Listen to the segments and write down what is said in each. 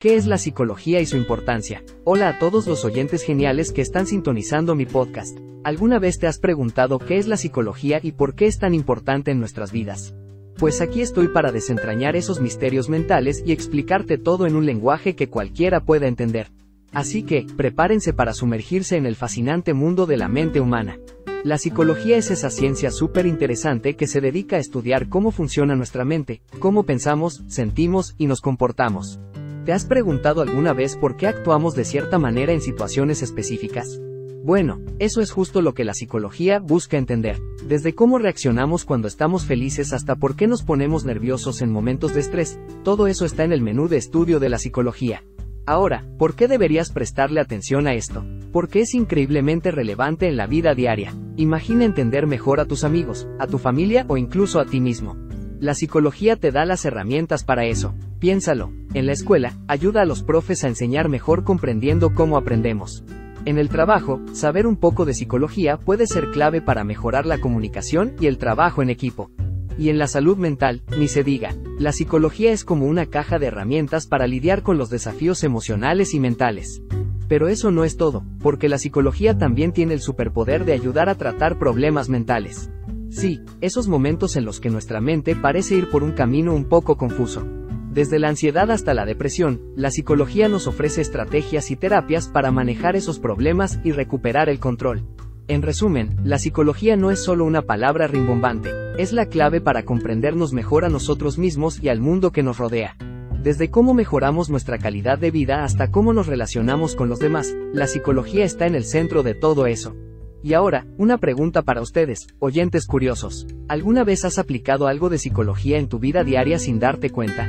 ¿Qué es la psicología y su importancia? Hola a todos los oyentes geniales que están sintonizando mi podcast. ¿Alguna vez te has preguntado qué es la psicología y por qué es tan importante en nuestras vidas? Pues aquí estoy para desentrañar esos misterios mentales y explicarte todo en un lenguaje que cualquiera pueda entender. Así que, prepárense para sumergirse en el fascinante mundo de la mente humana. La psicología es esa ciencia súper interesante que se dedica a estudiar cómo funciona nuestra mente, cómo pensamos, sentimos y nos comportamos. ¿Te has preguntado alguna vez por qué actuamos de cierta manera en situaciones específicas? Bueno, eso es justo lo que la psicología busca entender. Desde cómo reaccionamos cuando estamos felices hasta por qué nos ponemos nerviosos en momentos de estrés, todo eso está en el menú de estudio de la psicología. Ahora, ¿por qué deberías prestarle atención a esto? Porque es increíblemente relevante en la vida diaria. Imagina entender mejor a tus amigos, a tu familia o incluso a ti mismo. La psicología te da las herramientas para eso. Piénsalo, en la escuela, ayuda a los profes a enseñar mejor comprendiendo cómo aprendemos. En el trabajo, saber un poco de psicología puede ser clave para mejorar la comunicación y el trabajo en equipo. Y en la salud mental, ni se diga, la psicología es como una caja de herramientas para lidiar con los desafíos emocionales y mentales. Pero eso no es todo, porque la psicología también tiene el superpoder de ayudar a tratar problemas mentales. Sí, esos momentos en los que nuestra mente parece ir por un camino un poco confuso. Desde la ansiedad hasta la depresión, la psicología nos ofrece estrategias y terapias para manejar esos problemas y recuperar el control. En resumen, la psicología no es solo una palabra rimbombante, es la clave para comprendernos mejor a nosotros mismos y al mundo que nos rodea. Desde cómo mejoramos nuestra calidad de vida hasta cómo nos relacionamos con los demás, la psicología está en el centro de todo eso. Y ahora, una pregunta para ustedes, oyentes curiosos. ¿Alguna vez has aplicado algo de psicología en tu vida diaria sin darte cuenta?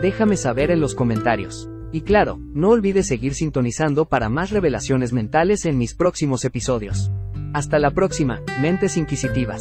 Déjame saber en los comentarios. Y claro, no olvides seguir sintonizando para más revelaciones mentales en mis próximos episodios. Hasta la próxima, mentes inquisitivas.